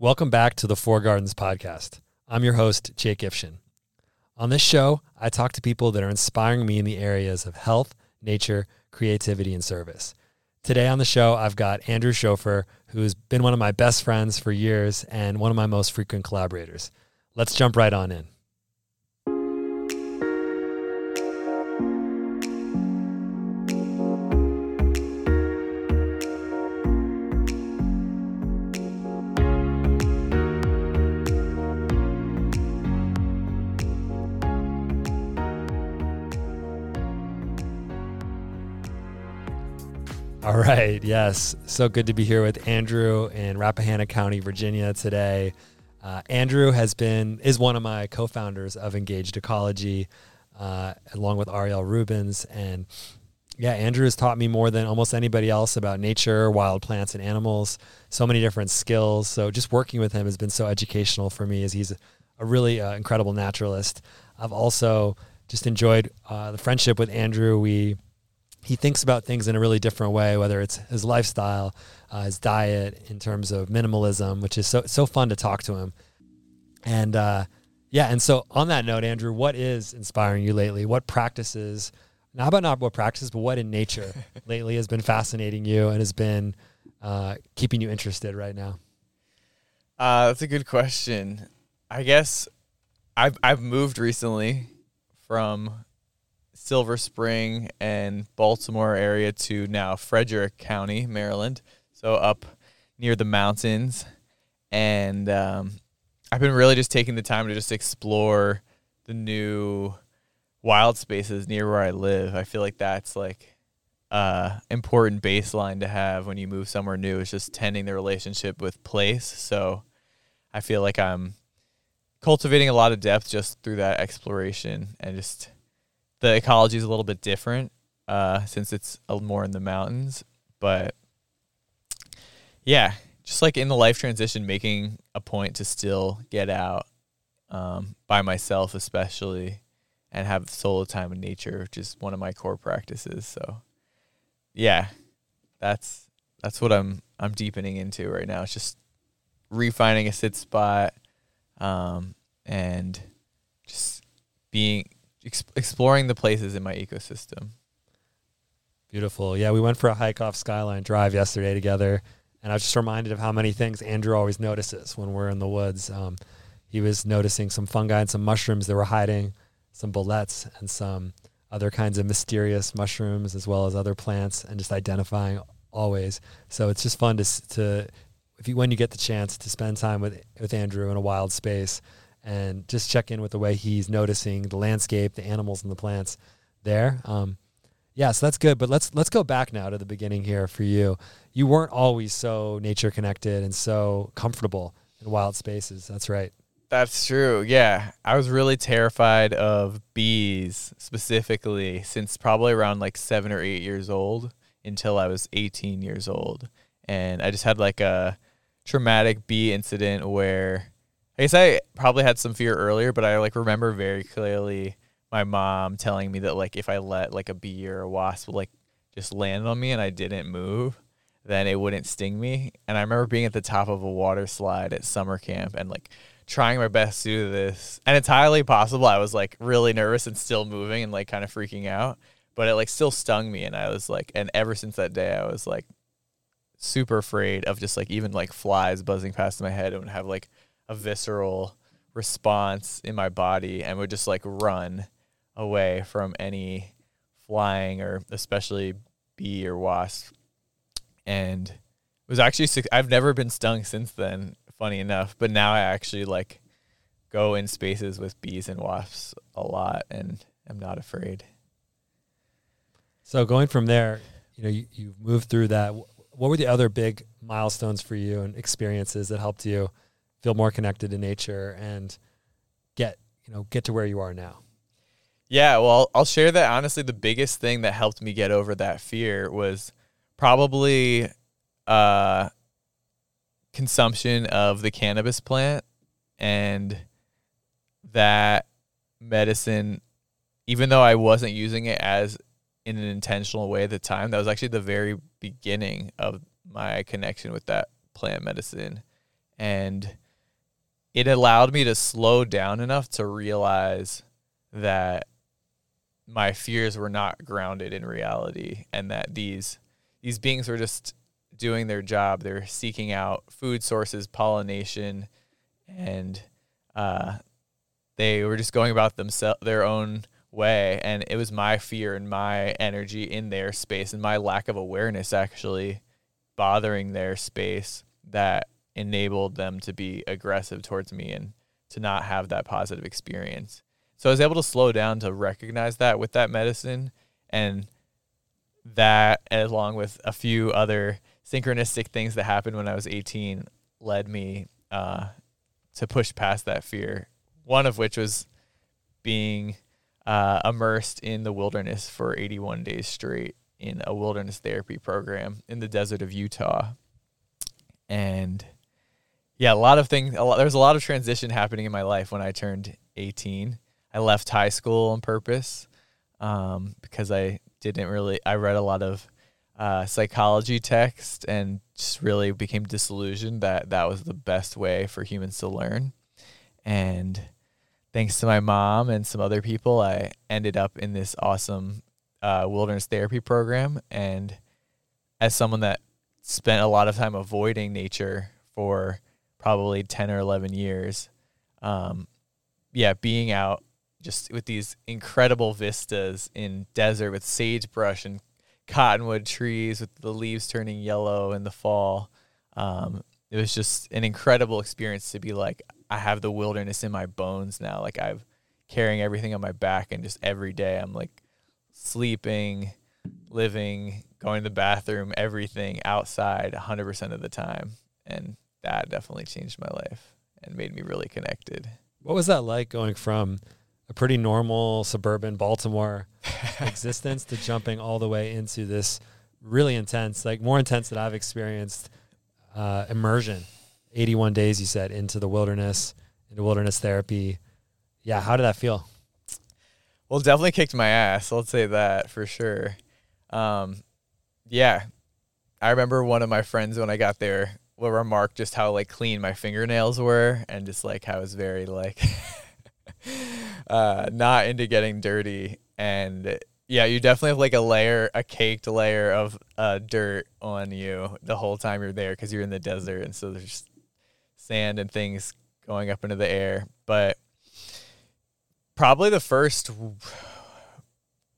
Welcome back to the Four Gardens podcast. I'm your host, Jake Ifshin. On this show, I talk to people that are inspiring me in the areas of health, nature, creativity, and service. Today on the show, I've got Andrew Schofer, who's been one of my best friends for years and one of my most frequent collaborators. Let's jump right on in. Right. Yes. So good to be here with Andrew in Rappahannock County, Virginia today. Uh, Andrew has been is one of my co-founders of Engaged Ecology, uh, along with Ariel Rubens. And yeah, Andrew has taught me more than almost anybody else about nature, wild plants, and animals. So many different skills. So just working with him has been so educational for me, as he's a really uh, incredible naturalist. I've also just enjoyed uh, the friendship with Andrew. We he thinks about things in a really different way, whether it's his lifestyle, uh, his diet, in terms of minimalism, which is so so fun to talk to him. And uh, yeah, and so on that note, Andrew, what is inspiring you lately? What practices? Not about not what practices, but what in nature lately has been fascinating you and has been uh, keeping you interested right now? Uh, that's a good question. I guess I've I've moved recently from Silver Spring and Baltimore area to now Frederick County, Maryland. So up near the mountains. And um, I've been really just taking the time to just explore the new wild spaces near where I live. I feel like that's like uh important baseline to have when you move somewhere new is just tending the relationship with place. So I feel like I'm cultivating a lot of depth just through that exploration and just the ecology is a little bit different uh, since it's more in the mountains. But yeah, just like in the life transition, making a point to still get out um, by myself, especially, and have solo time in nature, which is one of my core practices. So yeah, that's that's what I'm I'm deepening into right now. It's just refining a sit spot um, and just being ex- exploring the places in my ecosystem. Beautiful. Yeah, we went for a hike off Skyline Drive yesterday together, and I was just reminded of how many things Andrew always notices when we're in the woods. Um, he was noticing some fungi and some mushrooms that were hiding, some boletes and some other kinds of mysterious mushrooms, as well as other plants, and just identifying always. So it's just fun to to if you when you get the chance to spend time with with Andrew in a wild space and just check in with the way he's noticing the landscape, the animals, and the plants there. Um, yeah, so that's good. But let's let's go back now to the beginning here for you. You weren't always so nature connected and so comfortable in wild spaces. That's right. That's true. Yeah. I was really terrified of bees specifically since probably around like seven or eight years old until I was 18 years old. And I just had like a traumatic bee incident where I guess I probably had some fear earlier, but I like remember very clearly my mom telling me that like if I let like a bee or a wasp like just land on me and I didn't move, then it wouldn't sting me. And I remember being at the top of a water slide at summer camp and like trying my best to do this. And it's highly possible I was like really nervous and still moving and like kind of freaking out, but it like still stung me and I was like and ever since that day I was like super afraid of just like even like flies buzzing past my head and have like a visceral response in my body and would just like run away from any flying or especially bee or wasp. And it was actually I've never been stung since then, funny enough, but now I actually like go in spaces with bees and wasps a lot and I'm not afraid. So going from there, you know, you, you moved through that. What were the other big milestones for you and experiences that helped you feel more connected to nature and get you know get to where you are now. Yeah well i'll share that honestly the biggest thing that helped me get over that fear was probably uh consumption of the cannabis plant and that medicine even though i wasn't using it as in an intentional way at the time that was actually the very beginning of my connection with that plant medicine. And it allowed me to slow down enough to realize that my fears were not grounded in reality and that these these beings were just doing their job. They're seeking out food sources pollination and uh, they were just going about themselves their own way. And it was my fear and my energy in their space and my lack of awareness actually bothering their space that enabled them to be aggressive towards me and to not have that positive experience. So I was able to slow down to recognize that with that medicine and that along with a few other synchronistic things that happened when I was 18 led me uh, to push past that fear. One of which was being uh, immersed in the wilderness for 81 days straight in a wilderness therapy program in the desert of Utah. And yeah, a lot of things. There was a lot of transition happening in my life when I turned 18. I left high school on purpose um, because I didn't really. I read a lot of uh, psychology text and just really became disillusioned that that was the best way for humans to learn. And thanks to my mom and some other people, I ended up in this awesome uh, wilderness therapy program. And as someone that spent a lot of time avoiding nature for probably 10 or 11 years, um, yeah, being out just with these incredible vistas in desert with sagebrush and cottonwood trees with the leaves turning yellow in the fall. Um, it was just an incredible experience to be like, I have the wilderness in my bones now. Like I've carrying everything on my back and just every day I'm like sleeping, living, going to the bathroom, everything outside 100% of the time. And that definitely changed my life and made me really connected. What was that like going from a pretty normal suburban Baltimore existence to jumping all the way into this really intense, like more intense than I've experienced uh, immersion? 81 days, you said, into the wilderness, into wilderness therapy. Yeah, how did that feel? Well, definitely kicked my ass. Let's say that for sure. Um, yeah, I remember one of my friends when I got there will remark just how like clean my fingernails were, and just like how I was very like uh, not into getting dirty. And yeah, you definitely have like a layer, a caked layer of uh, dirt on you the whole time you're there because you're in the desert, and so there's sand and things going up into the air. But probably the first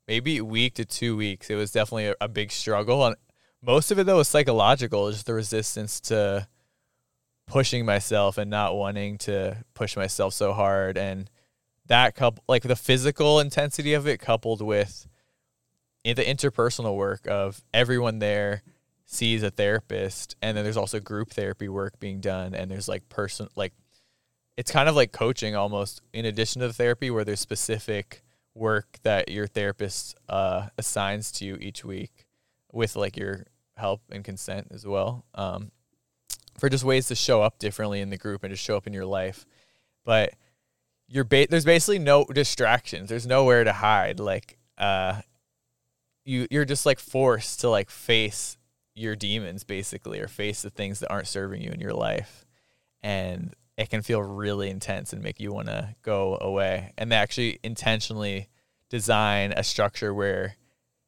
maybe week to two weeks, it was definitely a, a big struggle. And most of it though was psychological, just the resistance to pushing myself and not wanting to push myself so hard. And that couple like the physical intensity of it coupled with the interpersonal work of everyone there sees a therapist and then there's also group therapy work being done and there's like person like it's kind of like coaching almost in addition to the therapy where there's specific work that your therapist uh, assigns to you each week with like your help and consent as well um, for just ways to show up differently in the group and to show up in your life. But you're ba- there's basically no distractions. There's nowhere to hide. Like uh, you you're just like forced to like face your demons basically or face the things that aren't serving you in your life. And it can feel really intense and make you want to go away. And they actually intentionally design a structure where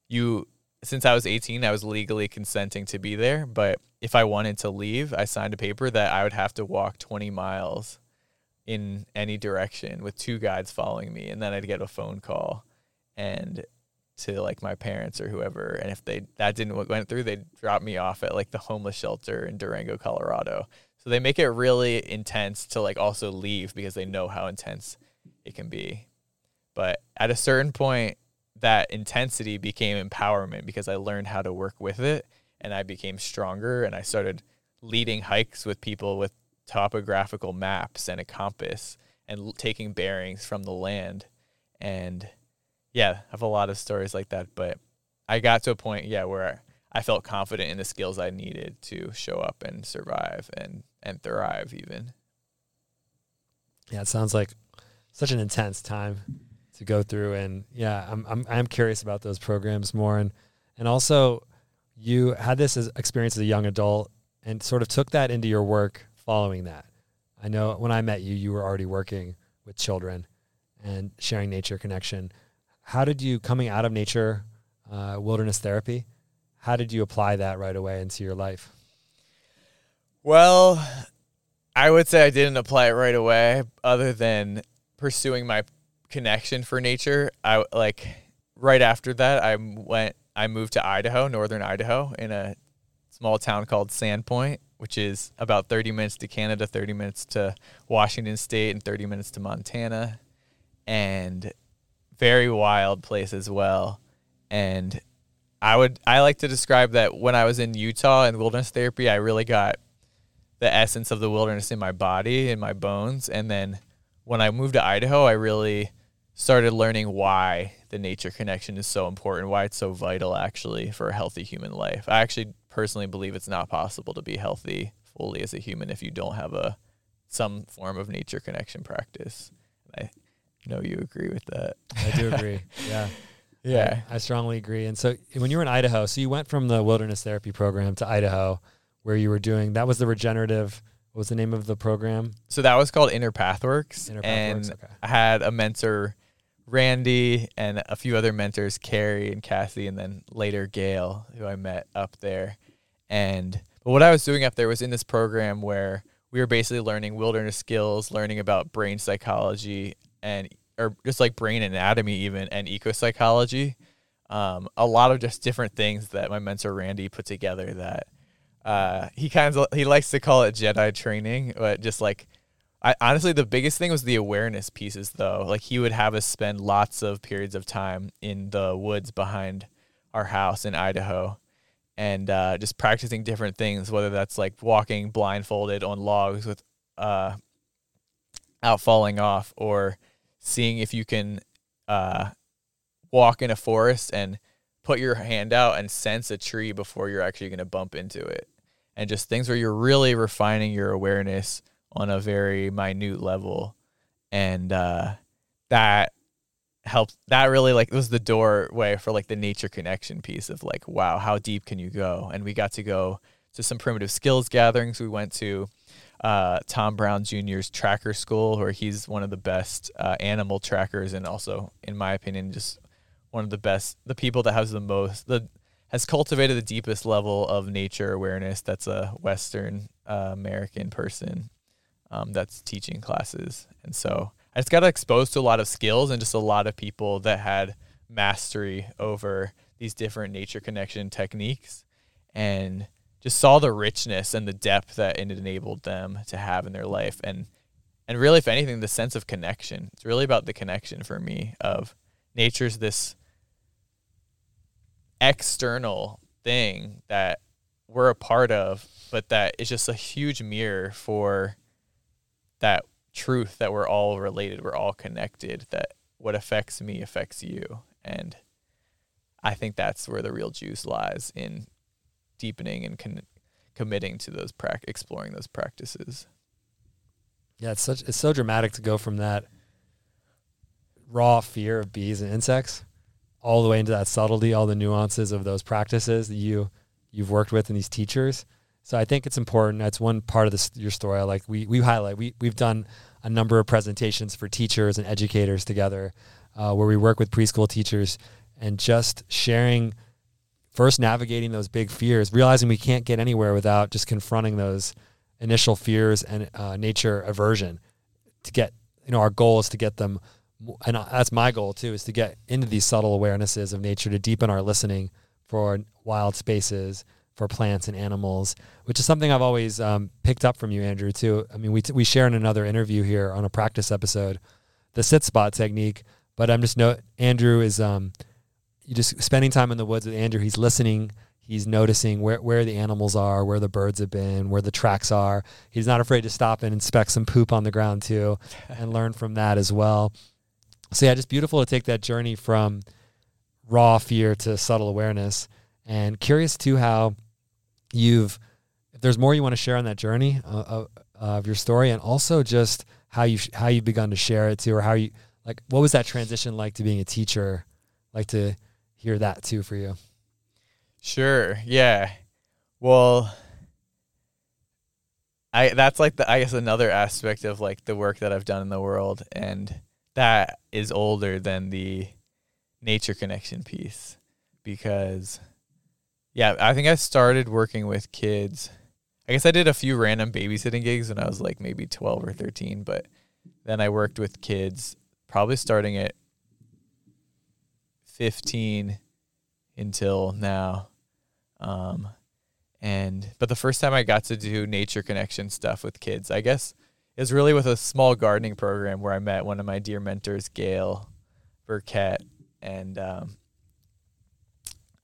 you, since I was 18, I was legally consenting to be there. But if I wanted to leave, I signed a paper that I would have to walk 20 miles in any direction with two guides following me. And then I'd get a phone call and to like my parents or whoever. And if they that didn't went through, they'd drop me off at like the homeless shelter in Durango, Colorado. So they make it really intense to like also leave because they know how intense it can be. But at a certain point, that intensity became empowerment because I learned how to work with it and I became stronger and I started leading hikes with people with topographical maps and a compass and taking bearings from the land. And yeah, I have a lot of stories like that. But I got to a point, yeah, where I felt confident in the skills I needed to show up and survive and and thrive even. Yeah, it sounds like such an intense time to go through and yeah, I'm I'm I'm curious about those programs more and and also you had this as experience as a young adult and sort of took that into your work following that? I know when I met you, you were already working with children and sharing nature connection. How did you coming out of nature uh, wilderness therapy? How did you apply that right away into your life? Well, I would say I didn't apply it right away, other than pursuing my connection for nature. I like right after that, I went. I moved to Idaho, northern Idaho, in a small town called Sandpoint, which is about 30 minutes to Canada, 30 minutes to Washington State, and 30 minutes to Montana, and very wild place as well. And I would I like to describe that when I was in Utah in wilderness therapy, I really got the essence of the wilderness in my body in my bones, and then when I moved to Idaho, I really started learning why the nature connection is so important, why it's so vital actually for a healthy human life. I actually personally believe it's not possible to be healthy fully as a human if you don't have a some form of nature connection practice. I know you agree with that. I do agree. Yeah. Yeah. I, I strongly agree. And so when you were in Idaho, so you went from the wilderness therapy program to Idaho where you were doing that was the regenerative what was the name of the program? So that was called Inner Pathworks. Inner and okay. I had a mentor, Randy, and a few other mentors, Carrie and Kathy, and then later Gail, who I met up there. And but what I was doing up there was in this program where we were basically learning wilderness skills, learning about brain psychology and or just like brain anatomy even and ecopsychology. Um, a lot of just different things that my mentor Randy put together that uh, he kind of he likes to call it Jedi training, but just like I honestly the biggest thing was the awareness pieces though. Like he would have us spend lots of periods of time in the woods behind our house in Idaho and uh, just practicing different things, whether that's like walking blindfolded on logs with uh, out falling off or seeing if you can uh, walk in a forest and put your hand out and sense a tree before you're actually going to bump into it and just things where you're really refining your awareness on a very minute level. And uh, that helped that really like was the doorway for like the nature connection piece of like wow how deep can you go? And we got to go to some primitive skills gatherings. We went to uh, tom brown jr's tracker school where he's one of the best uh, animal trackers and also in my opinion just one of the best the people that has the most the has cultivated the deepest level of nature awareness that's a western uh, american person um, that's teaching classes. And so i just got exposed to a lot of skills and just a lot of people that had mastery over these different nature connection techniques and just saw the richness and the depth that it enabled them to have in their life. And and really if anything the sense of connection. It's really about the connection for me of nature's this external thing that we're a part of, but that is just a huge mirror for that truth that we're all related, we're all connected, that what affects me affects you. And I think that's where the real juice lies in deepening and con- committing to those pra- exploring those practices. Yeah, it's such it's so dramatic to go from that raw fear of bees and insects all the way into that subtlety, all the nuances of those practices that you you've worked with in these teachers. So I think it's important. That's one part of this your story. I like we we highlight. We we've done a number of presentations for teachers and educators together, uh, where we work with preschool teachers and just sharing, first navigating those big fears, realizing we can't get anywhere without just confronting those initial fears and uh, nature aversion. To get you know our goal is to get them and that's my goal too is to get into these subtle awarenesses of nature to deepen our listening for wild spaces for plants and animals which is something i've always um, picked up from you andrew too. I mean we, t- we share in another interview here on a practice episode the sit spot technique but i'm just no andrew is um, you just spending time in the woods with andrew he's listening he's noticing where, where the animals are where the birds have been where the tracks are. He's not afraid to stop and inspect some poop on the ground too and learn from that as well. So yeah, just beautiful to take that journey from raw fear to subtle awareness, and curious too how you've. If there's more you want to share on that journey uh, of your story, and also just how you how you've begun to share it too, or how you like what was that transition like to being a teacher? Like to hear that too for you. Sure. Yeah. Well, I that's like the I guess another aspect of like the work that I've done in the world and that is older than the nature connection piece because yeah, I think I started working with kids. I guess I did a few random babysitting gigs when I was like maybe 12 or 13, but then I worked with kids probably starting at 15 until now. Um, and but the first time I got to do nature connection stuff with kids, I guess is really with a small gardening program where I met one of my dear mentors, Gail Burkett, and um,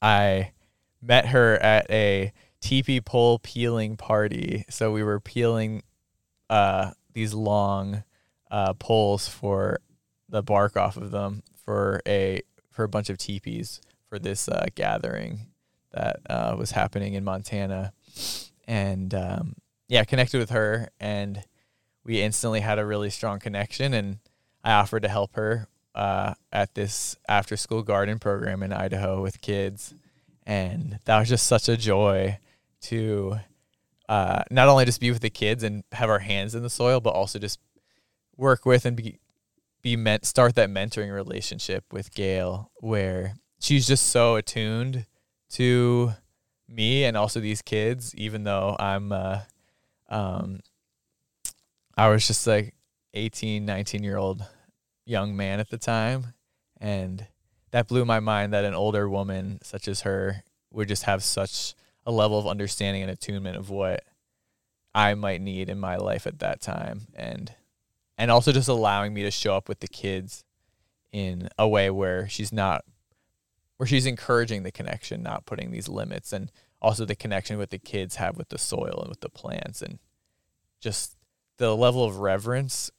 I met her at a teepee pole peeling party. So we were peeling uh, these long uh, poles for the bark off of them for a for a bunch of teepees for this uh, gathering that uh, was happening in Montana, and um, yeah, connected with her, and we instantly had a really strong connection, and I offered to help her uh, at this after school garden program in Idaho with kids, and that was just such a joy to uh, not only just be with the kids and have our hands in the soil, but also just work with and be be meant start that mentoring relationship with Gail where she's just so attuned to me and also these kids, even though I'm, uh, um, I was just like 18, 19 year old young man at the time. And that blew my mind that an older woman such as her would just have such a level of understanding and attunement of what I might need in my life at that time. And, and also just allowing me to show up with the kids in a way where she's not where she's encouraging the connection, not putting these limits, and also the connection with the kids have with the soil and with the plants, and just the level of reverence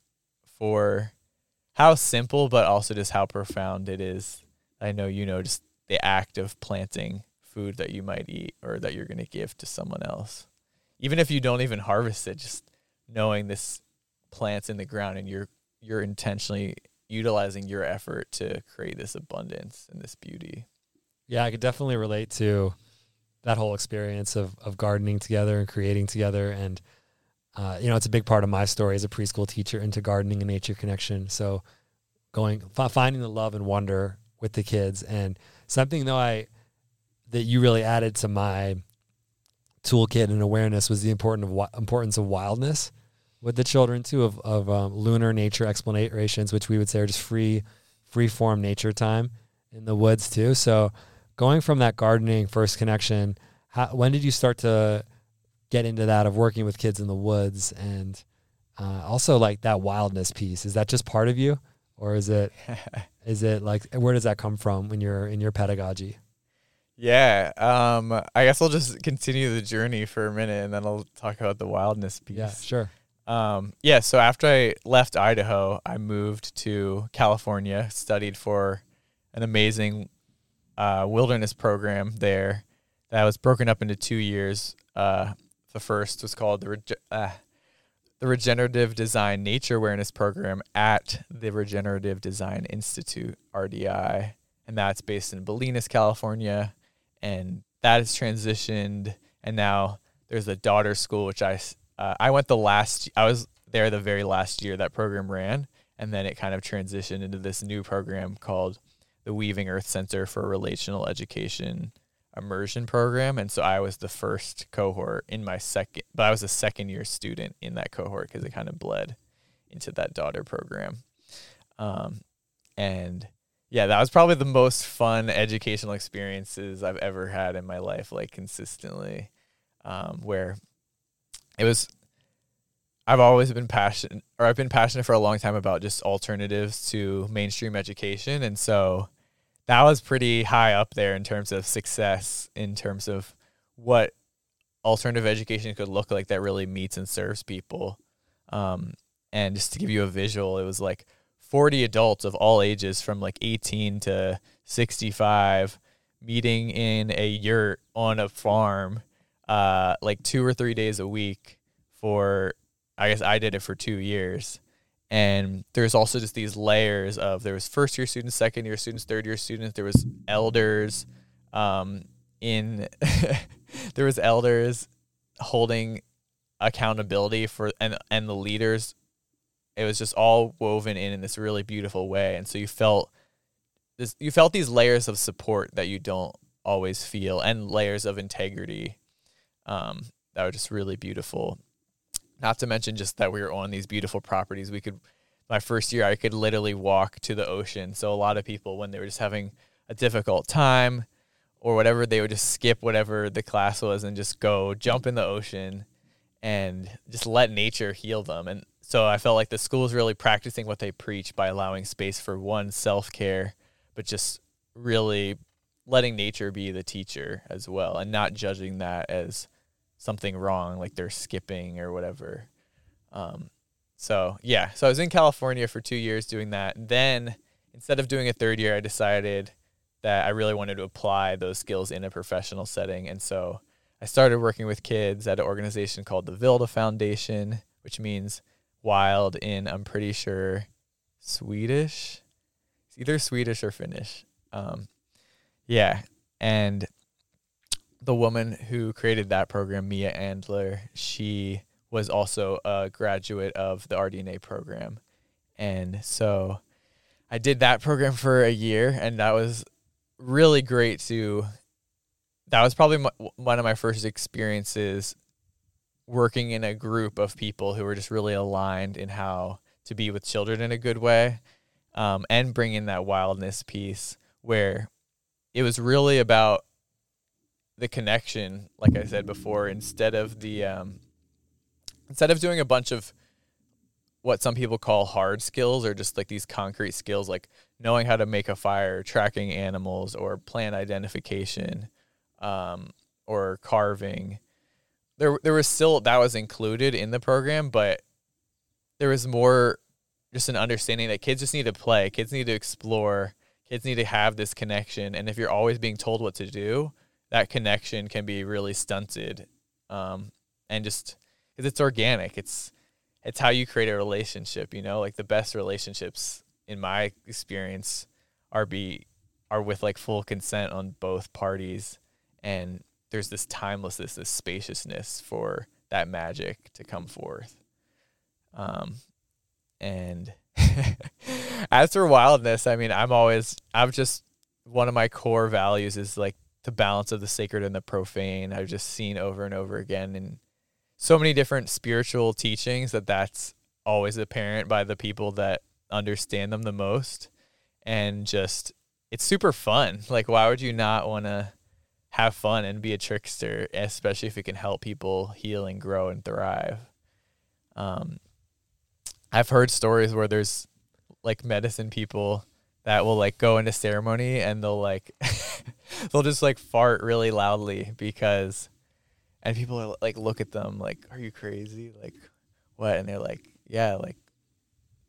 for how simple, but also just how profound it is. I know you know just the act of planting food that you might eat or that you're going to give to someone else. Even if you don't even harvest it, just knowing this plant's in the ground and you're you're intentionally utilizing your effort to create this abundance and this beauty. Yeah, I could definitely relate to that whole experience of of gardening together and creating together and uh, you know it's a big part of my story as a preschool teacher into gardening and nature connection so going f- finding the love and wonder with the kids. And something though i that you really added to my toolkit and awareness was the important of importance of wildness with the children too of, of um, lunar nature explanations which we would say are just free free form nature time in the woods too. So going from that gardening first connection how, when did you start to get into that of working with kids in the woods? And uh, also like that wildness piece is that just part of you or is it is it like where does that come from when you're in your pedagogy? Yeah um i guess i'll just continue the journey for a minute and then i'll talk about the wildness piece. yeah sure. Um, yeah, so after I left Idaho, I moved to California, studied for an amazing uh, wilderness program there that was broken up into two years. Uh, the first was called the Rege- uh, the Regenerative Design Nature Awareness Program at the Regenerative Design Institute (RDI), and that's based in Bolinas, California, and that has transitioned. And now there's a daughter school, which I uh, I went the last. I was there the very last year that program ran, and then it kind of transitioned into this new program called the Weaving Earth Center for Relational Education immersion program. And so I was the first cohort in my second, but I was a second year student in that cohort because it kind of bled into that daughter program. Um, and yeah, that was probably the most fun educational experiences I've ever had in my life, like consistently, um, where it was I've always been passionate or I've been passionate for a long time about just alternatives to mainstream education and so that was pretty high up there in terms of success in terms of what alternative education could look like that really meets and serves people um, and just to give you a visual it was like 40 adults of all ages from like 18 to 65 meeting in a yurt on a farm uh, like two or three days a week for I guess I did it for two years. And there's also just these layers of there was first year students, second year students, third year students. There was elders, um, in there was elders holding accountability for and and the leaders it was just all woven in in this really beautiful way and so you felt this you felt these layers of support that you don't always feel and layers of integrity um, that were just really beautiful not to mention just that we were on these beautiful properties we could my first year i could literally walk to the ocean so a lot of people when they were just having a difficult time or whatever they would just skip whatever the class was and just go jump in the ocean and just let nature heal them. And so I felt like the school is really practicing what they preach by allowing space for one self care, but just really letting nature be the teacher as well and not judging that as something wrong, like they're skipping or whatever. Um, so yeah, so I was in California for two years doing that. Then instead of doing a third year, I decided that I really wanted to apply those skills in a professional setting. And so I started working with kids at an organization called the Vilda Foundation, which means wild in, I'm pretty sure, Swedish. It's either Swedish or Finnish. Um, yeah. And the woman who created that program, Mia Andler, she was also a graduate of the RDNA program. And so I did that program for a year, and that was really great to that was probably my, one of my first experiences working in a group of people who were just really aligned in how to be with children in a good way um, and bring in that wildness piece where it was really about the connection like i said before instead of the um, instead of doing a bunch of what some people call hard skills or just like these concrete skills like knowing how to make a fire tracking animals or plant identification um, or carving. There, there was still that was included in the program, but there was more just an understanding that kids just need to play, kids need to explore, kids need to have this connection. And if you're always being told what to do, that connection can be really stunted. Um, and just because it's organic, it's it's how you create a relationship. You know, like the best relationships in my experience are be are with like full consent on both parties and there's this timelessness, this spaciousness for that magic to come forth. Um, and as for wildness, I mean, I'm always, I've just, one of my core values is like the balance of the sacred and the profane. I've just seen over and over again in so many different spiritual teachings that that's always apparent by the people that understand them the most. And just, it's super fun. Like, why would you not want to? have fun and be a trickster, especially if it can help people heal and grow and thrive. Um, I've heard stories where there's like medicine people that will like go into ceremony and they'll like they'll just like fart really loudly because and people are like look at them like are you crazy like what and they're like yeah like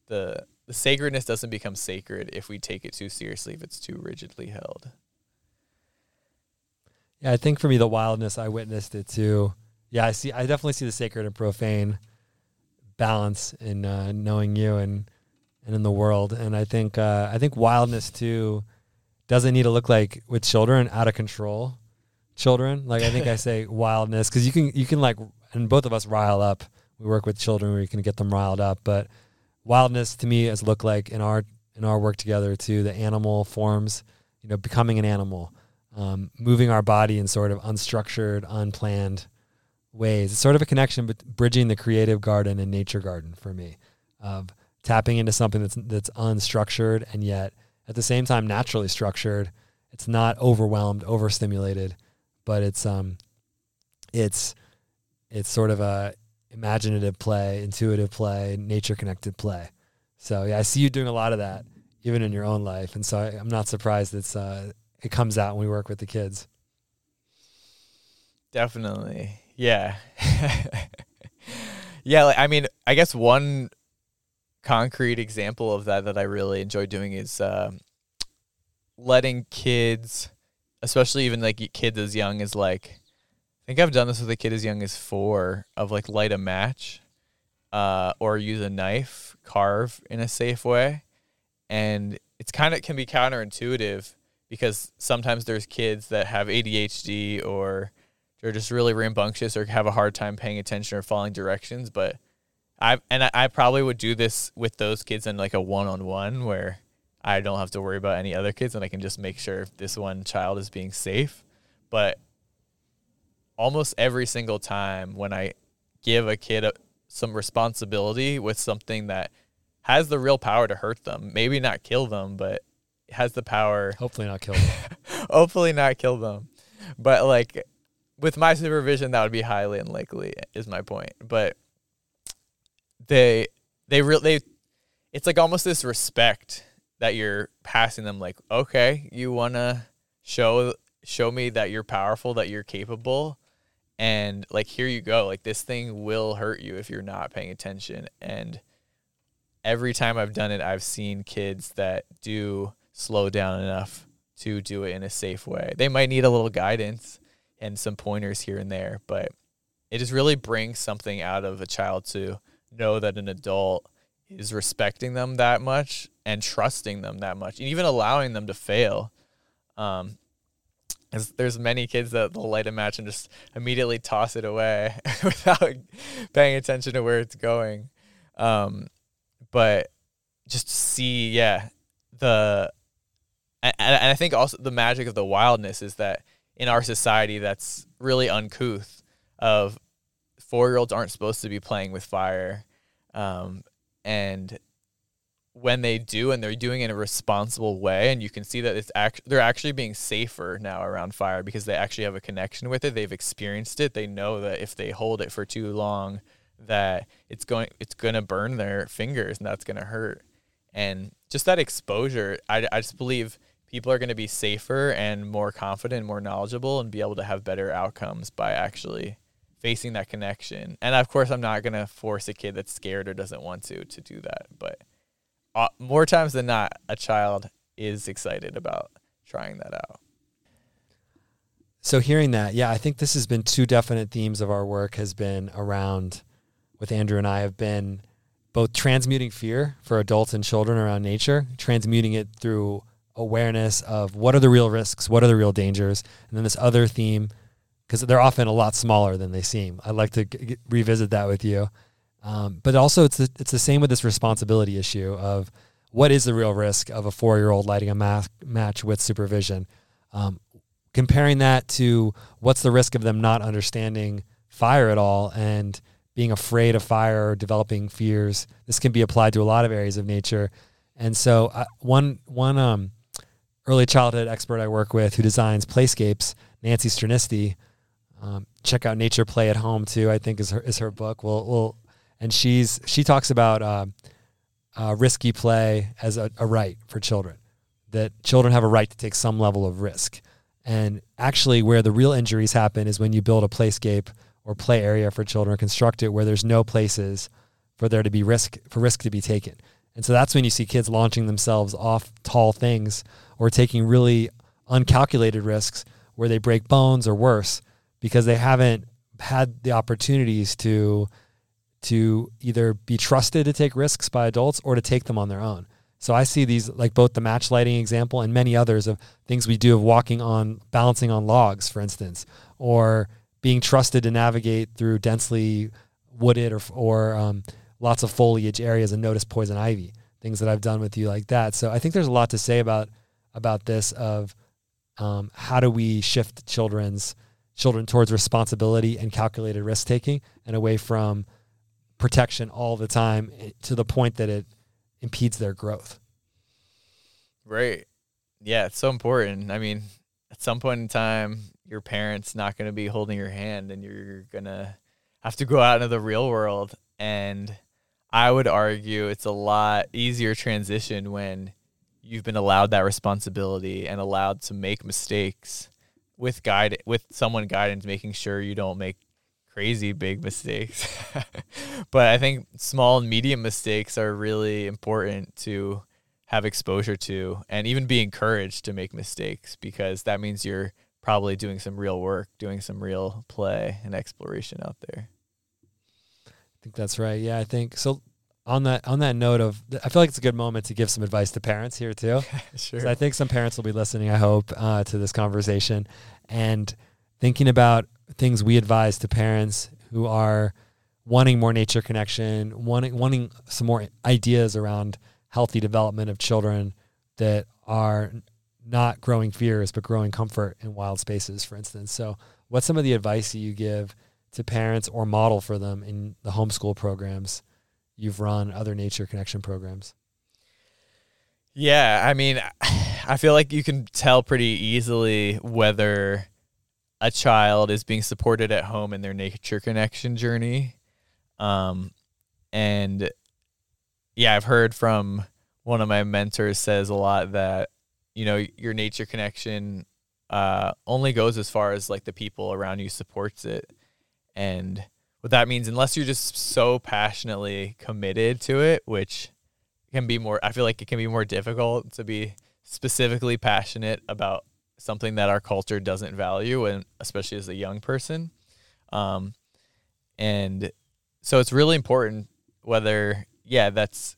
the the sacredness doesn't become sacred if we take it too seriously if it's too rigidly held yeah, I think for me the wildness I witnessed it too. Yeah, I see. I definitely see the sacred and profane balance in uh, knowing you and and in the world. And I think uh, I think wildness too doesn't need to look like with children out of control children. Like I think I say wildness because you can you can like and both of us rile up. We work with children where you can get them riled up, but wildness to me has looked like in our in our work together too the animal forms. You know, becoming an animal um, moving our body in sort of unstructured, unplanned ways. It's sort of a connection, but bridging the creative garden and nature garden for me, of tapping into something that's that's unstructured and yet at the same time naturally structured. It's not overwhelmed, overstimulated, but it's um, it's it's sort of a imaginative play, intuitive play, nature connected play. So yeah, I see you doing a lot of that even in your own life, and so I, am not surprised it's uh, it comes out when we work with the kids. Definitely. Yeah. yeah, like, I mean, I guess one concrete example of that that I really enjoy doing is uh, letting kids, especially even like kids as young as like, I think I've done this with a kid as young as four, of like light a match uh, or use a knife, carve in a safe way. And it's kind of can be counterintuitive because sometimes there's kids that have ADHD or they're just really rambunctious or have a hard time paying attention or following directions. But I and I, I probably would do this with those kids in like a one on one where I don't have to worry about any other kids and I can just make sure this one child is being safe. But almost every single time when I give a kid a, some responsibility with something that has the real power to hurt them, maybe not kill them, but has the power. Hopefully not kill them. hopefully not kill them. But like with my supervision, that would be highly unlikely. Is my point. But they they really it's like almost this respect that you're passing them. Like, okay, you wanna show show me that you're powerful, that you're capable, and like here you go. Like this thing will hurt you if you're not paying attention. And every time I've done it, I've seen kids that do slow down enough to do it in a safe way. They might need a little guidance and some pointers here and there, but it just really brings something out of a child to know that an adult is respecting them that much and trusting them that much and even allowing them to fail. Um, there's many kids that they'll light a match and just immediately toss it away without paying attention to where it's going. Um, but just see, yeah, the and, and I think also the magic of the wildness is that in our society that's really uncouth of four year olds aren't supposed to be playing with fire um, and when they do and they're doing it in a responsible way and you can see that it's act- they're actually being safer now around fire because they actually have a connection with it. They've experienced it. They know that if they hold it for too long that it's going it's going to burn their fingers and that's going to hurt. And just that exposure I, I just believe people are going to be safer and more confident, more knowledgeable, and be able to have better outcomes by actually facing that connection. And of course, I'm not going to force a kid that's scared or doesn't want to to do that, but uh, more times than not, a child is excited about trying that out. So hearing that, yeah, I think this has been two definite themes of our work has been around with Andrew and I have been both transmuting fear for adults and children around nature, transmuting it through awareness of what are the real risks, what are the real dangers, and then this other theme because they're often a lot smaller than they seem. I'd like to g- revisit that with you, um, but also it's the, it's the same with this responsibility issue of what is the real risk of a four year old lighting a ma- match with supervision. Um, comparing that to what's the risk of them not understanding fire at all and being afraid of fire or developing fears. This can be applied to a lot of areas of nature. And so uh, one one um, early childhood expert I work with who designs playscapes, Nancy Striniste. Um, check out Nature Play at Home too. I think is her is her book. We'll, we'll and she's she talks about uh, uh, risky play as a, a right for children. That children have a right to take some level of risk. And actually, where the real injuries happen is when you build a playscape or play area for children, construct it where there's no places for there to be risk for risk to be taken. And so that's when you see kids launching themselves off tall things or taking really uncalculated risks where they break bones or worse because they haven't had the opportunities to to either be trusted to take risks by adults or to take them on their own. So I see these like both the match lighting example and many others of things we do of walking on balancing on logs, for instance, or being trusted to navigate through densely wooded or or um, lots of foliage areas and notice poison ivy. Things that I've done with you like that. So I think there's a lot to say about about this of um, how do we shift children's children towards responsibility and calculated risk taking and away from protection all the time eh, to the point that it impedes their growth. Right. Yeah, it's so important. I mean, at some point in time, your parents not going to be holding your hand and you're going to have to go out into the real world and I would argue it's a lot easier transition when you've been allowed that responsibility and allowed to make mistakes with guide with someone guidance making sure you don't make crazy big mistakes. But i think small and medium mistakes are really important to have exposure to and even be encouraged to make mistakes because that means you're probably doing some real work doing some real play and exploration out there. I think that's right. Yeah i think so on that on that note of I feel like it's a good moment to give some advice to parents here too. sure. I think some parents will be listening. I hope uh, to this conversation and thinking about things we advise to parents who are wanting more nature connection, wanting wanting some more ideas around healthy development of children that are not growing fears but growing comfort in wild spaces, for instance. So, what's some of the advice that you give to parents or model for them in the homeschool programs you've run, other nature connection programs? Yeah, I mean, I feel like you can tell pretty easily whether a child is being supported at home in their nature connection journey. Um, and yeah, I've heard from one of my mentors says a lot that you know your nature connection uh, only goes as far as like the people around you supports it, and what that means, unless you're just so passionately committed to it, which can be more. I feel like it can be more difficult to be specifically passionate about something that our culture doesn't value, and especially as a young person. Um, and so it's really important whether yeah that's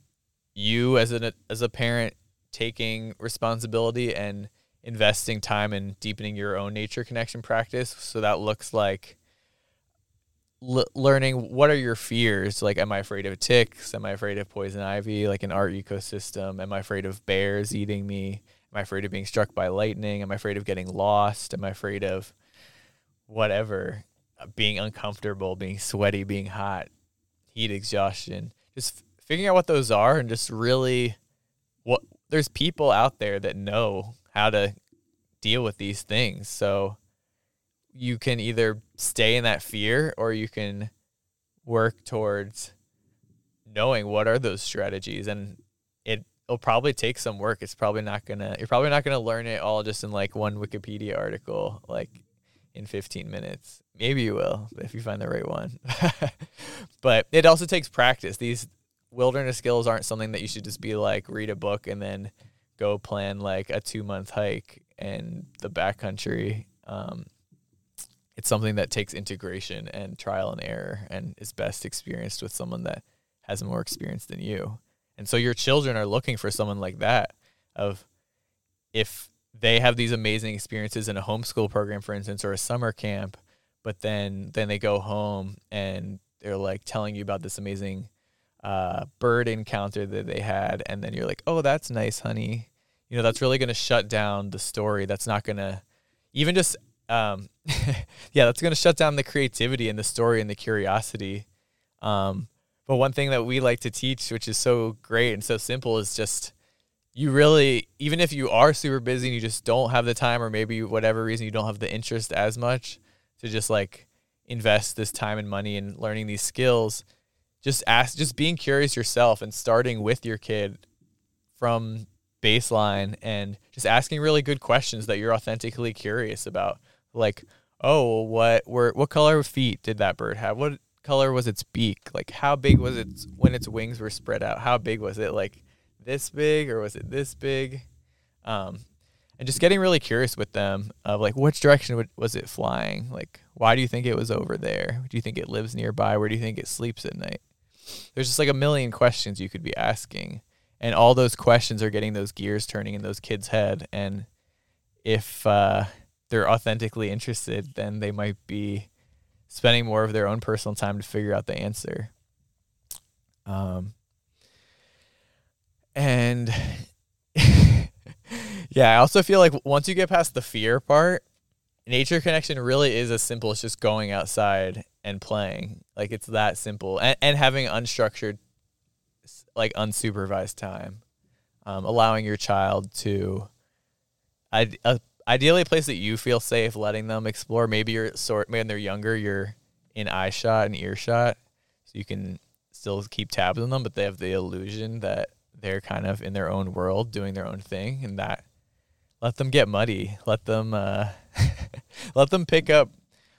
you as a as a parent taking responsibility and investing time in deepening your own nature connection practice so that looks like l- learning what are your fears? Like am i afraid of ticks? Am i afraid of poison ivy? Like an art ecosystem am i afraid of bears eating me? Am i afraid of being struck by lightning? Am i afraid of getting lost? Am i afraid of whatever? Uh, being uncomfortable being sweaty being hot heat exhaustion. Just f- figuring out what those are and just really what there's people out there that know how to deal with these things. So you can either stay in that fear or you can work towards knowing what are those strategies. And it will probably take some work. It's probably not gonna you're probably not gonna learn it all just in like one wikipedia article like in 15 minutes. Maybe you will if you find the right one. But it also takes practice. These wilderness skills aren't something that you should just be like read a book and then go plan like a two month hike in the backcountry um, it's something that takes integration and trial and error and is best experienced with someone that has more experience than you. And so your children are looking for someone like that of if they have these amazing experiences in a homeschool program for instance or a summer camp, but then then they go home and they're like telling you about this amazing uh, bird encounter that they had and then you're like, "Oh, that's nice, honey." You know, that's really going to shut down the story. That's not going to even just um, yeah, that's going to shut down the creativity and the story and the curiosity. Um, but one thing that we like to teach, which is so great and so simple, is just you really, even if you are super busy and you just don't have the time, or maybe whatever reason you don't have the interest as much to just like invest this time and money in learning these skills, just ask, just being curious yourself and starting with your kid from baseline and just asking really good questions that you're authentically curious about like oh what were what color of feet did that bird have? What color was its beak? Like how big was it when its wings were spread out how big was it? Like this big or was it this big? Um and just getting really curious with them of like which direction was it flying? Like why do you think it was over there? Do you think it lives nearby? Where do you think it sleeps at night? There's just like a million questions you could be asking and all those questions are getting those gears turning in those kids head and if uh they're authentically interested, then they might be spending more of their own personal time to figure out the answer. Um, and yeah, I also feel like once you get past the fear part, nature connection really is as simple as just going outside and playing. Like it's that simple, and, and having unstructured, like unsupervised time, um, allowing your child to. I, a ideally a place that you feel safe letting them explore. Maybe you're sort when they're younger, you're in eye shot and earshot, so you can still keep tabs on them, but they have the illusion that they're kind of in their own world doing their own thing, and that let them get muddy. Let them uh, let them pick up,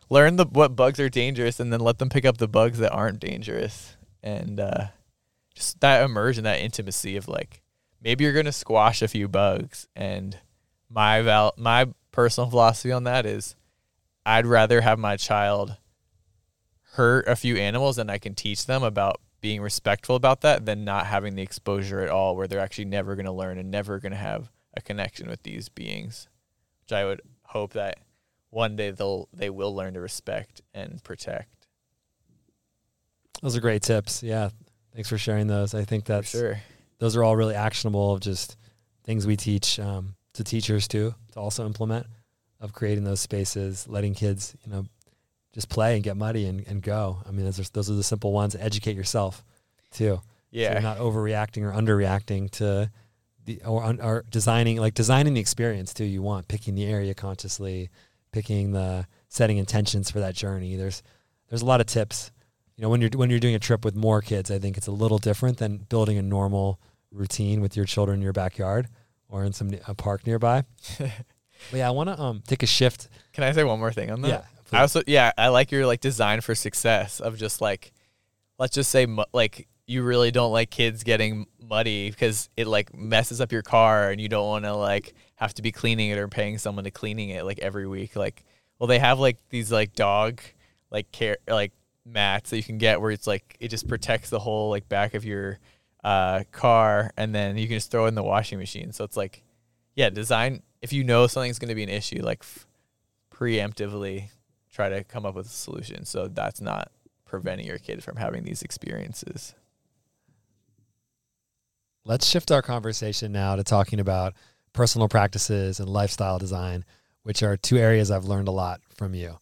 learn the what bugs are dangerous, and then let them pick up the bugs that aren't dangerous, and uh, just that immersion, that intimacy of like maybe you're gonna squash a few bugs and my val my personal philosophy on that is I'd rather have my child hurt a few animals and I can teach them about being respectful about that than not having the exposure at all where they're actually never going to learn and never going to have a connection with these beings which I would hope that one day they'll they will learn to respect and protect. Those are great tips. Yeah. Thanks for sharing those. I think For that's sure. those are all really actionable of just things we teach um, to teachers too to also implement of creating those spaces letting kids you know just play and get muddy and, and go. I mean those are, those are the simple ones. Educate yourself too. So Yeah. you're not overreacting or underreacting to the or, or designing like designing the experience too you want picking the area consciously picking the setting intentions for that journey. There's there's a lot of tips. You know when you're when you're doing a trip with more kids i think it's a little different than building a normal routine with your children in your backyard or in some a park nearby. But yeah i want to um take a shift. Can I say one more thing on that? yeah I also yeah, I like your like design for success of just like let's just say like you really don't like kids getting muddy because it like messes up your car and you don't want to like have to be cleaning it or paying someone to cleaning it like every week like well they have like these like dog like care like mats that you can get where it's like it just protects the whole like back of your uh car and then you can just throw it in the washing machine so it's like yeah design if you know something's going to be an issue like f- preemptively try to come up with a solution so that's not preventing your kid from having these experiences. Let's shift our conversation now to talking about personal practices and lifestyle design, which are two areas I've learned a lot from you.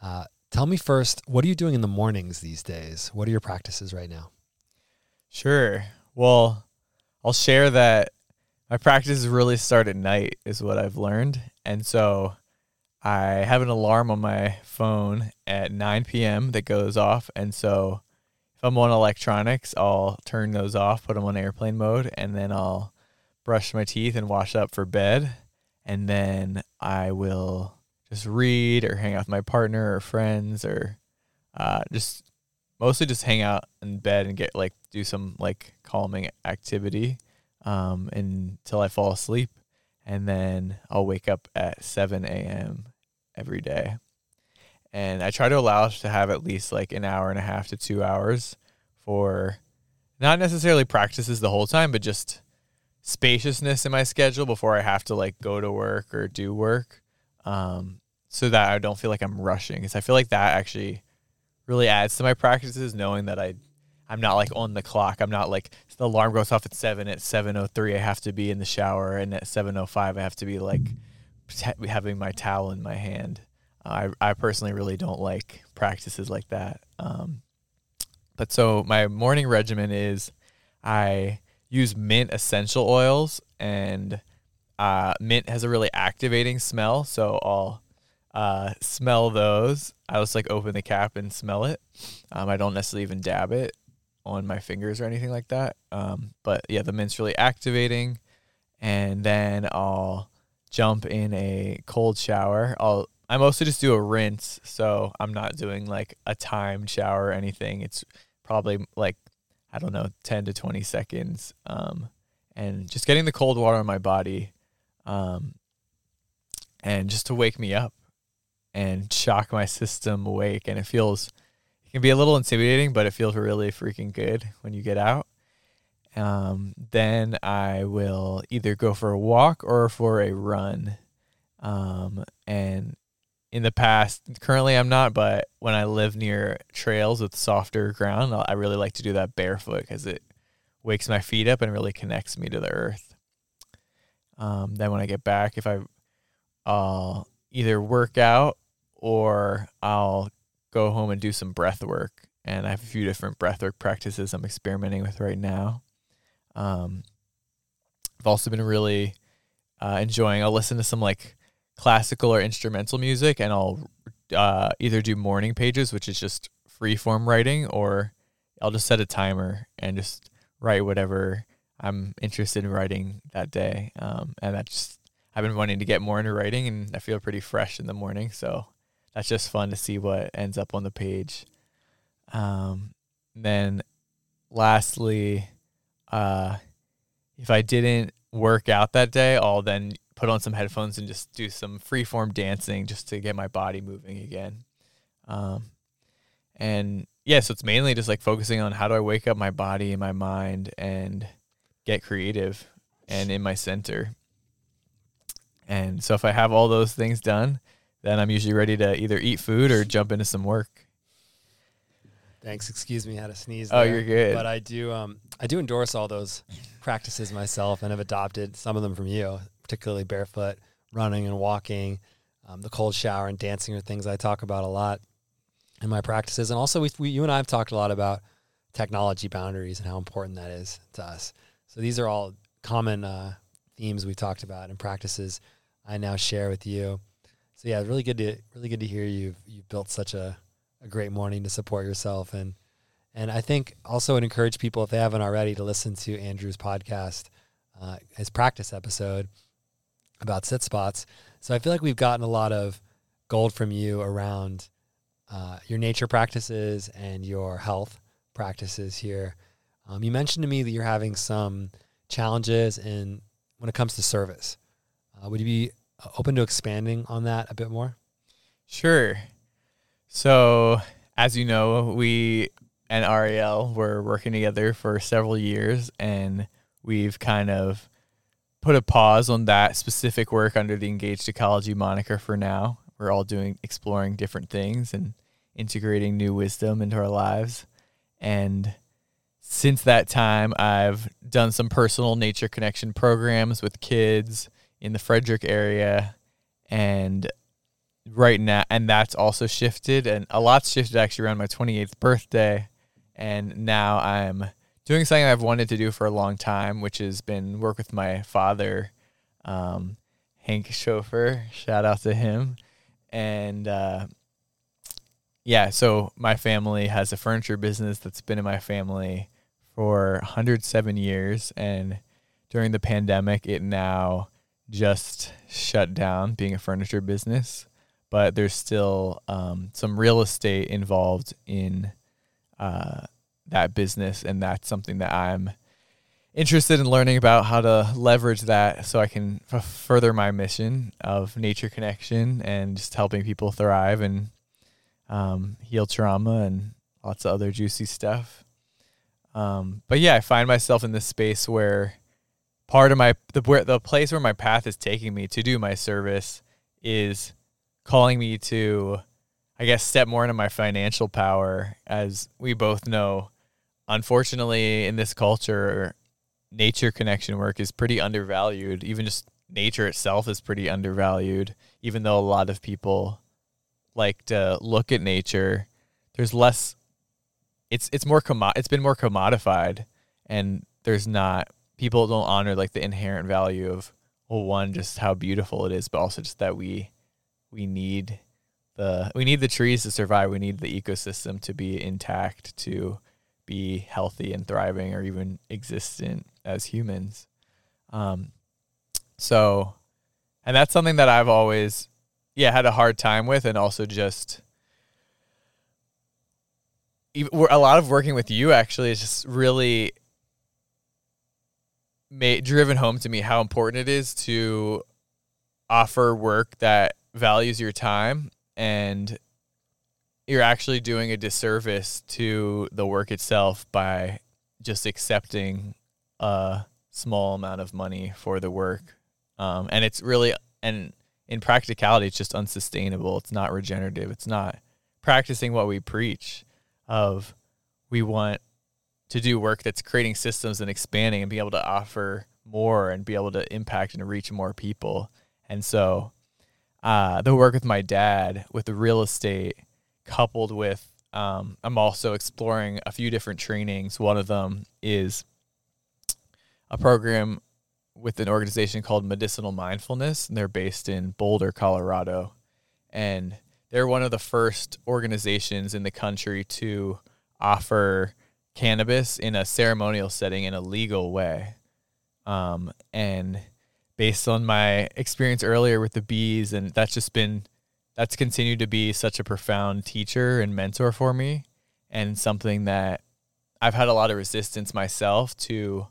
Uh, tell me first, what are you doing in the mornings these days? What are your practices right now? Sure. Well, I'll share that my practices really start at night, is what I've learned. And so I have an alarm on my phone at 9 p.m. that goes off. And so if I'm on electronics, I'll turn those off, put them on airplane mode, and then I'll brush my teeth and wash up for bed. And then I will just read or hang out with my partner or friends or uh, just mostly just hang out in bed and get like do some like calming activity um, until I fall asleep. And then I'll wake up at 7 a.m. every day. And I try to allow to have at least like an hour and a half to two hours for not necessarily practices the whole time, but just spaciousness in my schedule before I have to like go to work or do work. Um, so that I don't feel like I'm rushing. Because I feel like that actually really adds to my practices, knowing that I I'm not like on the clock. I'm not like the alarm goes off at seven. At seven oh three, I have to be in the shower, and at seven oh five, I have to be like having my towel in my hand. I I personally really don't like practices like that. Um, but so my morning regimen is I use mint essential oils, and uh, mint has a really activating smell. So I'll uh, smell those. I just like open the cap and smell it. Um, I don't necessarily even dab it on my fingers or anything like that. Um, but yeah, the mint's really activating. And then I'll jump in a cold shower. I'll I mostly just do a rinse, so I'm not doing like a timed shower or anything. It's probably like I don't know, 10 to 20 seconds. Um, and just getting the cold water on my body, um, and just to wake me up and shock my system awake. And it feels, it can be a little intimidating, but it feels really freaking good when you get out. Um, then I will either go for a walk or for a run. Um, and in the past, currently I'm not, but when I live near trails with softer ground, I really like to do that barefoot because it wakes my feet up and really connects me to the earth. Um, then when I get back, if I, I'll either work out or I'll go home and do some breath work. And I have a few different breath work practices I'm experimenting with right now. Um, I've also been really uh, enjoying. I'll listen to some like classical or instrumental music, and I'll uh, either do morning pages, which is just free form writing, or I'll just set a timer and just write whatever I'm interested in writing that day. Um, and that just I've been wanting to get more into writing, and I feel pretty fresh in the morning, so that's just fun to see what ends up on the page. Um, then lastly, uh, if I didn't work out that day, I'll then put on some headphones and just do some freeform dancing just to get my body moving again. Um, and yeah, so it's mainly just like focusing on how do I wake up my body and my mind and get creative and in my center. And so if I have all those things done, then I'm usually ready to either eat food or jump into some work. Thanks. Excuse me, I had a sneeze. Oh, you're good. But I do, um, I do endorse all those practices myself, and have adopted some of them from you, particularly barefoot running and walking, um, the cold shower and dancing are things I talk about a lot in my practices. And also, we, we, you and I have talked a lot about technology boundaries and how important that is to us. So these are all common uh, themes we've talked about and practices I now share with you. So yeah, really good to really good to hear you've you've built such a, a great morning to support yourself and and I think also would encourage people if they haven't already to listen to Andrew's podcast, uh, his practice episode about sit spots. So I feel like we've gotten a lot of gold from you around uh, your nature practices and your health practices here. Um, you mentioned to me that you're having some challenges in when it comes to service. Uh, would you be open to expanding on that a bit more? Sure. So, as you know, we and Ariel were working together for several years, and we've kind of put a pause on that specific work under the Engaged Ecology moniker for now. We're all doing exploring different things and integrating new wisdom into our lives. And since that time, I've done some personal nature connection programs with kids in the Frederick area. And right now, and that's also shifted. And a lot's shifted actually around my 28th birthday. And now I'm doing something I've wanted to do for a long time, which has been work with my father, um, Hank Chauffeur. Shout out to him. And uh, yeah, so my family has a furniture business that's been in my family for 107 years. And during the pandemic, it now just shut down being a furniture business. But there's still um, some real estate involved in uh, that business, and that's something that I'm interested in learning about how to leverage that so I can f- further my mission of nature connection and just helping people thrive and um, heal trauma and lots of other juicy stuff. Um, but yeah, I find myself in this space where part of my the where the place where my path is taking me to do my service is calling me to I guess step more into my financial power as we both know. Unfortunately in this culture nature connection work is pretty undervalued. Even just nature itself is pretty undervalued even though a lot of people like to look at nature. There's less it's it's more commo- it's been more commodified and there's not people don't honor like the inherent value of well one just how beautiful it is but also just that we we need the we need the trees to survive we need the ecosystem to be intact to be healthy and thriving or even existent as humans. Um, so, and that's something that I've always, yeah, had a hard time with, and also just a lot of working with you actually is just really made driven home to me how important it is to offer work that values your time and you're actually doing a disservice to the work itself by just accepting a small amount of money for the work. Um, and it's really, and in practicality, it's just unsustainable. It's not regenerative. It's not practicing what we preach of we want to do work that's creating systems and expanding and be able to offer more and be able to impact and reach more people. And so, uh, the work with my dad with the real estate coupled with um, I'm also exploring a few different trainings. One of them is a program with an organization called Medicinal Mindfulness, and they're based in Boulder, Colorado. And they're one of the first organizations in the country to offer cannabis in a ceremonial setting in a legal way. Um, and based on my experience earlier with the bees, and that's just been that's continued to be such a profound teacher and mentor for me and something that I've had a lot of resistance myself to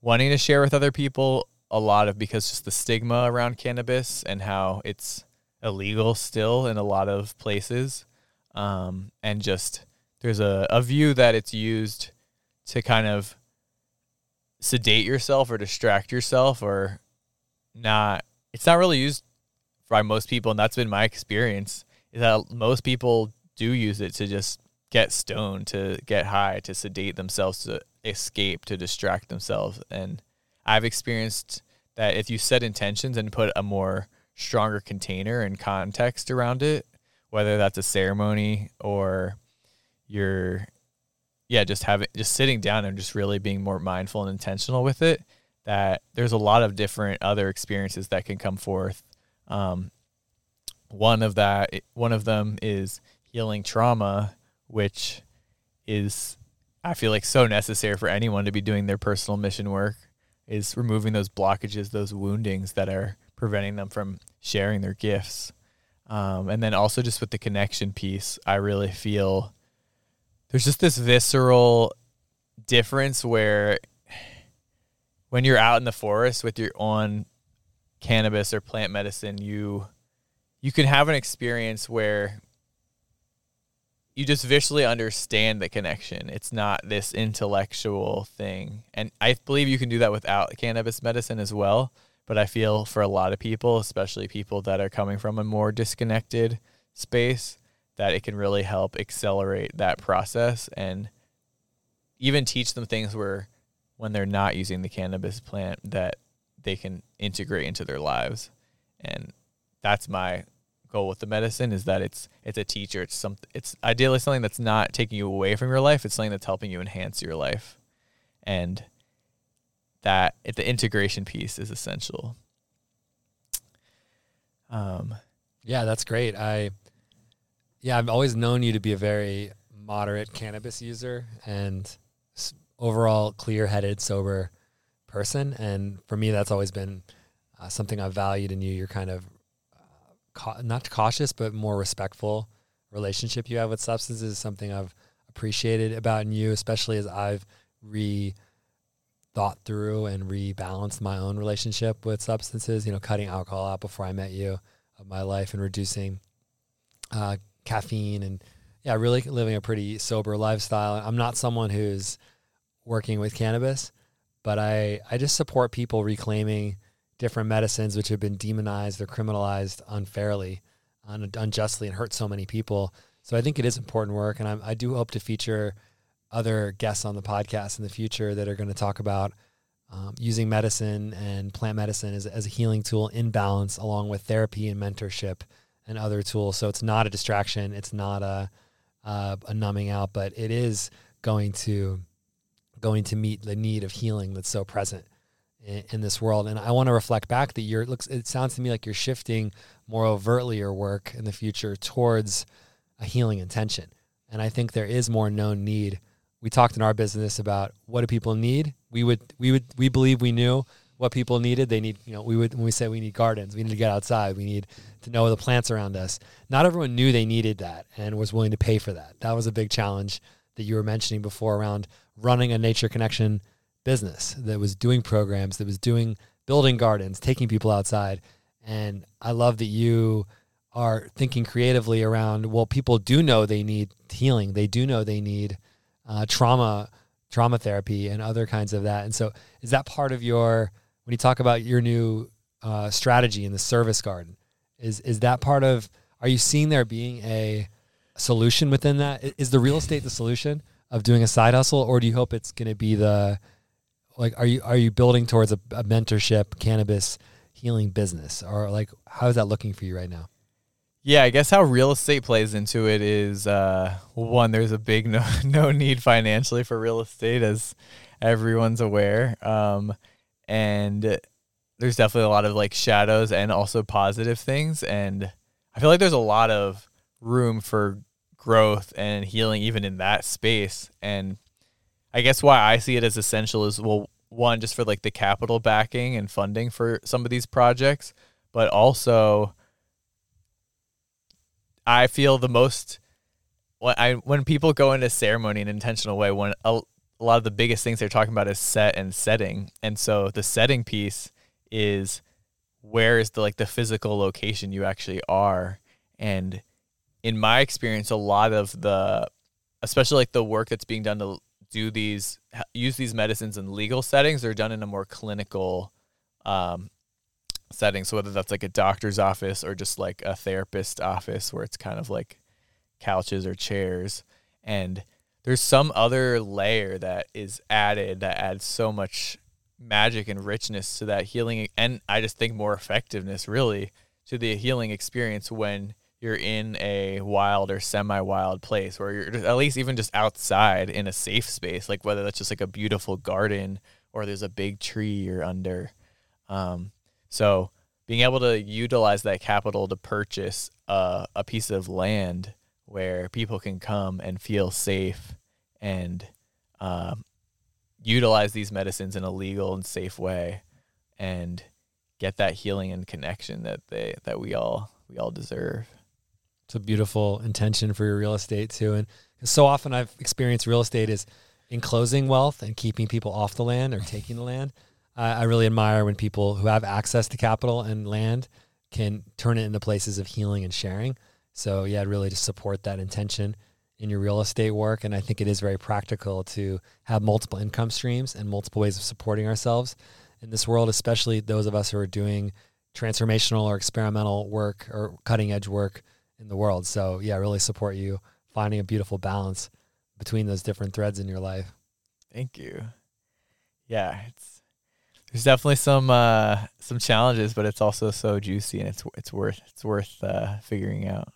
wanting to share with other people a lot of because just the stigma around cannabis and how it's illegal still in a lot of places um, and just there's a, a view that it's used to kind of sedate yourself or distract yourself or not it's not really used by most people, and that's been my experience, is that most people do use it to just get stoned, to get high, to sedate themselves, to escape, to distract themselves. And I've experienced that if you set intentions and put a more stronger container and context around it, whether that's a ceremony or you're yeah, just having just sitting down and just really being more mindful and intentional with it, that there's a lot of different other experiences that can come forth. Um, one of that one of them is healing trauma, which is I feel like so necessary for anyone to be doing their personal mission work is removing those blockages, those woundings that are preventing them from sharing their gifts. Um, and then also just with the connection piece, I really feel there's just this visceral difference where when you're out in the forest with your own cannabis or plant medicine, you you can have an experience where you just visually understand the connection. It's not this intellectual thing. And I believe you can do that without cannabis medicine as well. But I feel for a lot of people, especially people that are coming from a more disconnected space, that it can really help accelerate that process and even teach them things where when they're not using the cannabis plant that they can integrate into their lives. And that's my goal with the medicine is that it's it's a teacher. It's something it's ideally something that's not taking you away from your life. It's something that's helping you enhance your life, and that it, the integration piece is essential. Um, yeah, that's great. I yeah, I've always known you to be a very moderate cannabis user and overall clear-headed, sober person, and for me, that's always been uh, something I've valued in you. You're kind of not cautious, but more respectful relationship you have with substances is something I've appreciated about in you, especially as I've re thought through and rebalanced my own relationship with substances, you know, cutting alcohol out before I met you of my life and reducing uh, caffeine and yeah, really living a pretty sober lifestyle. I'm not someone who's working with cannabis, but I, I just support people reclaiming different medicines which have been demonized or criminalized unfairly, un- unjustly, and hurt so many people. So I think it is important work, and I'm, I do hope to feature other guests on the podcast in the future that are going to talk about um, using medicine and plant medicine as, as a healing tool in balance, along with therapy and mentorship and other tools. So it's not a distraction, it's not a uh, a numbing out, but it is going to going to meet the need of healing that's so present in, in this world. And I want to reflect back that you're, it looks, it sounds to me like you're shifting more overtly your work in the future towards a healing intention. And I think there is more known need. We talked in our business about what do people need. We would, we would, we believe we knew what people needed. They need, you know, we would, when we say we need gardens, we need to get outside. We need to know the plants around us. Not everyone knew they needed that and was willing to pay for that. That was a big challenge that you were mentioning before around running a nature connection business that was doing programs, that was doing building gardens, taking people outside. And I love that you are thinking creatively around, well, people do know they need healing. They do know they need uh, trauma, trauma therapy and other kinds of that. And so is that part of your, when you talk about your new uh, strategy in the service garden, is, is that part of, are you seeing there being a solution within that? Is the real estate the solution of doing a side hustle or do you hope it's going to be the, like are you are you building towards a, a mentorship cannabis healing business or like how is that looking for you right now? Yeah, I guess how real estate plays into it is uh, one. There's a big no no need financially for real estate, as everyone's aware, um, and there's definitely a lot of like shadows and also positive things. And I feel like there's a lot of room for growth and healing even in that space. And I guess why I see it as essential is well, one just for like the capital backing and funding for some of these projects, but also I feel the most when I when people go into ceremony in an intentional way, when a, a lot of the biggest things they're talking about is set and setting, and so the setting piece is where is the like the physical location you actually are, and in my experience, a lot of the especially like the work that's being done to do these use these medicines in legal settings they're done in a more clinical um, setting. So whether that's like a doctor's office or just like a therapist office where it's kind of like couches or chairs. And there's some other layer that is added that adds so much magic and richness to that healing and I just think more effectiveness really to the healing experience when you're in a wild or semi-wild place or you're at least even just outside in a safe space like whether that's just like a beautiful garden or there's a big tree you're under. Um, so being able to utilize that capital to purchase a, a piece of land where people can come and feel safe and um, utilize these medicines in a legal and safe way and get that healing and connection that they that we all we all deserve. It's a beautiful intention for your real estate too. And so often I've experienced real estate is enclosing wealth and keeping people off the land or taking the land. I really admire when people who have access to capital and land can turn it into places of healing and sharing. So yeah, really to support that intention in your real estate work. And I think it is very practical to have multiple income streams and multiple ways of supporting ourselves in this world, especially those of us who are doing transformational or experimental work or cutting edge work in the world. So yeah, really support you finding a beautiful balance between those different threads in your life. Thank you. Yeah, it's there's definitely some uh, some challenges, but it's also so juicy and it's it's worth it's worth uh, figuring out.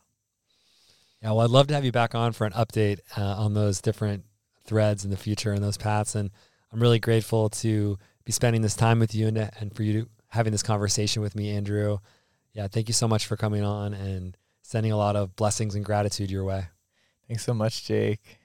Yeah, well, I'd love to have you back on for an update uh, on those different threads in the future and those paths. And I'm really grateful to be spending this time with you and, and for you to, having this conversation with me, Andrew. Yeah, thank you so much for coming on and sending a lot of blessings and gratitude your way. Thanks so much, Jake.